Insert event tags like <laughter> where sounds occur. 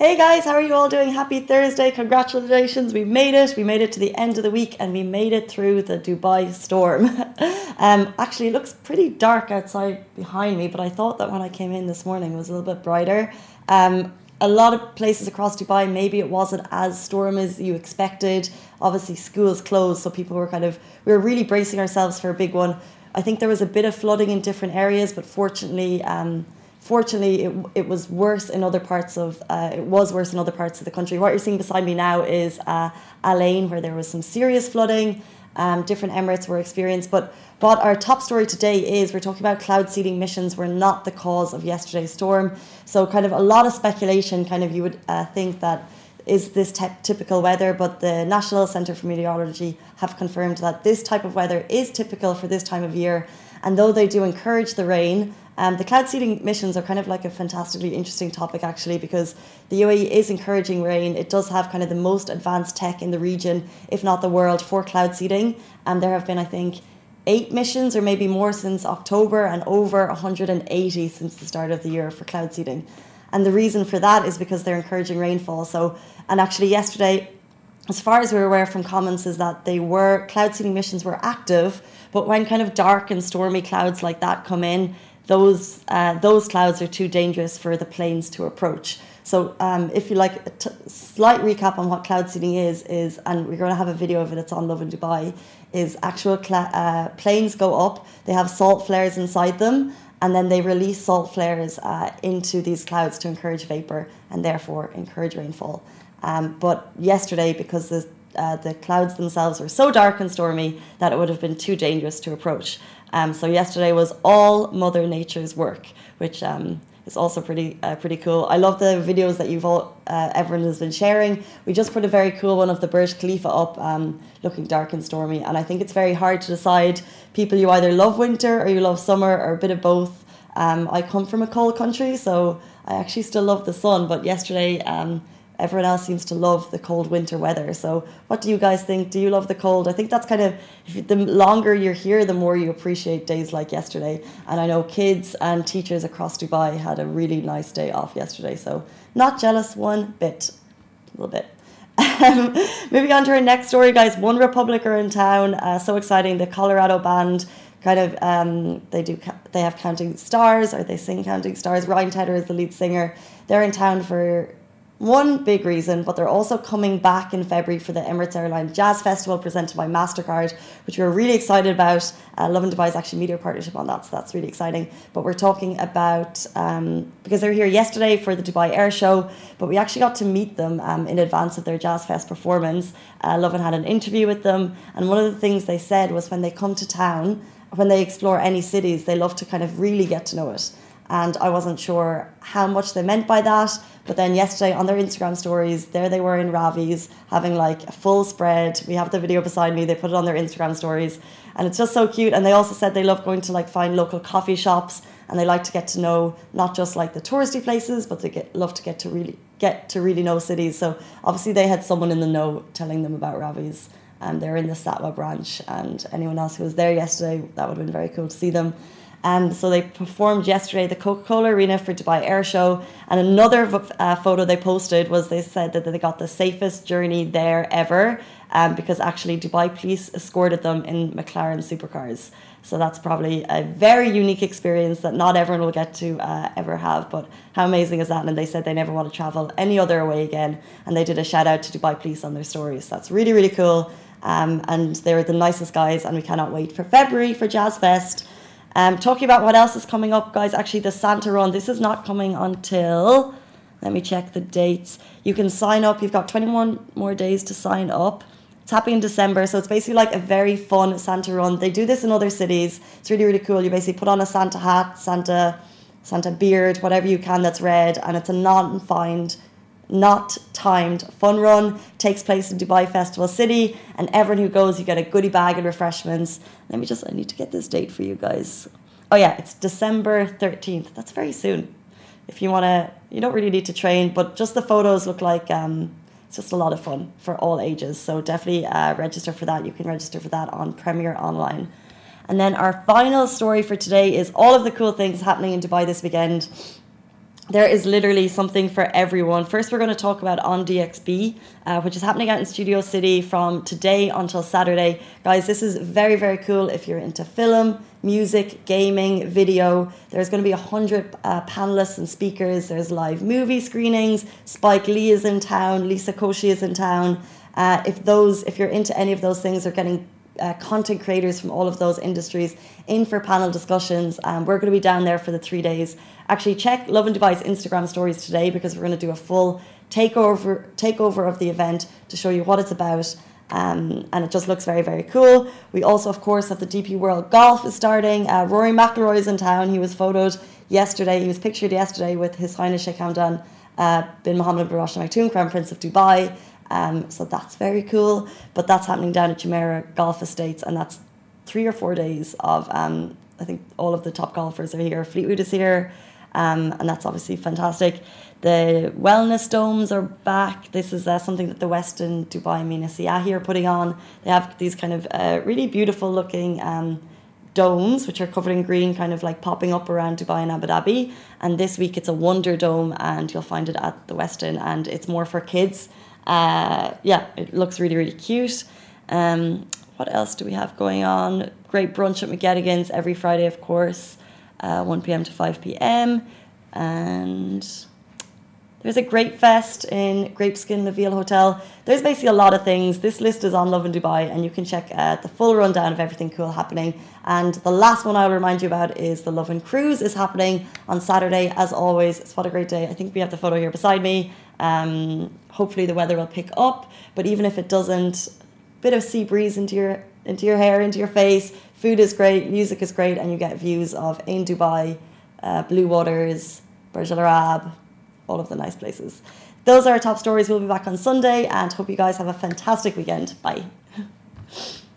Hey guys, how are you all doing? Happy Thursday. Congratulations. We made it. We made it to the end of the week and we made it through the Dubai storm. <laughs> um, actually, it looks pretty dark outside behind me, but I thought that when I came in this morning it was a little bit brighter. Um, a lot of places across Dubai, maybe it wasn't as stormy as you expected. Obviously, schools closed, so people were kind of, we were really bracing ourselves for a big one. I think there was a bit of flooding in different areas, but fortunately, um, fortunately, it, it was worse in other parts of uh, it was worse in other parts of the country. What you're seeing beside me now is uh, Al Ain, where there was some serious flooding. Um, different Emirates were experienced, but what our top story today is we're talking about cloud seeding missions were not the cause of yesterday's storm. So, kind of a lot of speculation. Kind of you would uh, think that is this typical weather, but the National Centre for Meteorology have confirmed that this type of weather is typical for this time of year. And though they do encourage the rain, um, the cloud seeding missions are kind of like a fantastically interesting topic, actually, because the UAE is encouraging rain. It does have kind of the most advanced tech in the region, if not the world, for cloud seeding. And there have been, I think, eight missions or maybe more since October and over 180 since the start of the year for cloud seeding. And the reason for that is because they're encouraging rainfall. So, and actually, yesterday, as far as we're aware from comments, is that they were cloud seeding missions were active, but when kind of dark and stormy clouds like that come in, those uh, those clouds are too dangerous for the planes to approach. So um, if you like a t- slight recap on what cloud seeding is, is and we're going to have a video of it. It's on Lovin Dubai. Is actual cl- uh, planes go up. They have salt flares inside them, and then they release salt flares uh, into these clouds to encourage vapor and therefore encourage rainfall. Um, but yesterday, because the uh, the clouds themselves were so dark and stormy that it would have been too dangerous to approach. Um, so yesterday was all Mother Nature's work, which um, is also pretty uh, pretty cool. I love the videos that you've all uh, everyone has been sharing. We just put a very cool one of the Burj Khalifa up, um, looking dark and stormy, and I think it's very hard to decide. People, you either love winter or you love summer or a bit of both. Um, I come from a cold country, so I actually still love the sun. But yesterday, um, everyone else seems to love the cold winter weather. So, what do you guys think? Do you love the cold? I think that's kind of the longer you're here, the more you appreciate days like yesterday. And I know kids and teachers across Dubai had a really nice day off yesterday. So, not jealous one bit, a little bit. Um, <laughs> moving on to our next story, guys. One Republic are in town. Uh, so exciting! The Colorado band kind of um, they do they have counting stars or they sing counting stars ryan tedder is the lead singer they're in town for one big reason, but they're also coming back in February for the Emirates Airline Jazz Festival presented by MasterCard, which we're really excited about. Uh, and Dubai is actually media partnership on that, so that's really exciting. But we're talking about, um, because they were here yesterday for the Dubai Air Show, but we actually got to meet them um, in advance of their Jazz Fest performance. Uh, and had an interview with them, and one of the things they said was when they come to town, when they explore any cities, they love to kind of really get to know it and I wasn't sure how much they meant by that. But then yesterday on their Instagram stories, there they were in Ravi's having like a full spread. We have the video beside me. They put it on their Instagram stories, and it's just so cute. And they also said they love going to like find local coffee shops, and they like to get to know not just like the touristy places, but they get love to get to really get to really know cities. So obviously they had someone in the know telling them about Ravi's. And they're in the Satwa branch, and anyone else who was there yesterday, that would have been very cool to see them. And so they performed yesterday the Coca Cola Arena for Dubai Air Show. And another uh, photo they posted was they said that they got the safest journey there ever um, because actually Dubai police escorted them in McLaren supercars. So that's probably a very unique experience that not everyone will get to uh, ever have. But how amazing is that? And they said they never want to travel any other way again. And they did a shout out to Dubai police on their stories. That's really, really cool. Um, and they're the nicest guys. And we cannot wait for February for Jazz Fest. Um, talking about what else is coming up, guys. Actually, the Santa Run. This is not coming until. Let me check the dates. You can sign up. You've got 21 more days to sign up. It's happening in December, so it's basically like a very fun Santa run. They do this in other cities. It's really really cool. You basically put on a Santa hat, Santa, Santa beard, whatever you can that's red, and it's a non-fined not timed. Fun run takes place in Dubai Festival City and everyone who goes you get a goodie bag and refreshments. Let me just I need to get this date for you guys. Oh yeah it's December 13th that's very soon. If you want to you don't really need to train but just the photos look like um, it's just a lot of fun for all ages. So definitely uh, register for that. You can register for that on Premier Online. And then our final story for today is all of the cool things happening in Dubai this weekend there is literally something for everyone. First, we're going to talk about On DXB, uh, which is happening out in Studio City from today until Saturday. Guys, this is very, very cool if you're into film, music, gaming, video. There's going to be a hundred uh, panelists and speakers. There's live movie screenings. Spike Lee is in town. Liza Koshy is in town. Uh, if those, if you're into any of those things, are getting uh, content creators from all of those industries in for panel discussions. Um, we're going to be down there for the three days. Actually, check Lovin Dubai's Instagram stories today because we're going to do a full takeover takeover of the event to show you what it's about. Um, and it just looks very, very cool. We also, of course, have the DP World Golf is starting. Uh, Rory McIlroy is in town. He was photoed yesterday. He was pictured yesterday with His Highness Sheikh Hamdan uh, bin Mohammed bin Rashid Maktoum, Crown Prince of Dubai. Um, so that's very cool. But that's happening down at Jumeirah Golf Estates, and that's three or four days of. Um, I think all of the top golfers are here. Fleetwood is here, um, and that's obviously fantastic. The wellness domes are back. This is uh, something that the Westin Dubai Mina Seyahi are putting on. They have these kind of uh, really beautiful looking um, domes, which are covered in green, kind of like popping up around Dubai and Abu Dhabi. And this week it's a Wonder Dome, and you'll find it at the Westin, and it's more for kids. Uh, yeah, it looks really, really cute. Um, what else do we have going on? Great brunch at McGettigan's every Friday, of course, uh, 1 p.m. to 5 p.m. And there's a Grape Fest in Grapeskin Naville Hotel. There's basically a lot of things. This list is on Lovin Dubai, and you can check uh, the full rundown of everything cool happening. And the last one I'll remind you about is the Lovin Cruise is happening on Saturday. As always, it's what a great day. I think we have the photo here beside me. Um, hopefully the weather will pick up, but even if it doesn't, bit of sea breeze into your into your hair, into your face. Food is great, music is great, and you get views of Ain Dubai, uh, Blue Waters, Burj Al Arab, all of the nice places. Those are our top stories. We'll be back on Sunday, and hope you guys have a fantastic weekend. Bye. <laughs>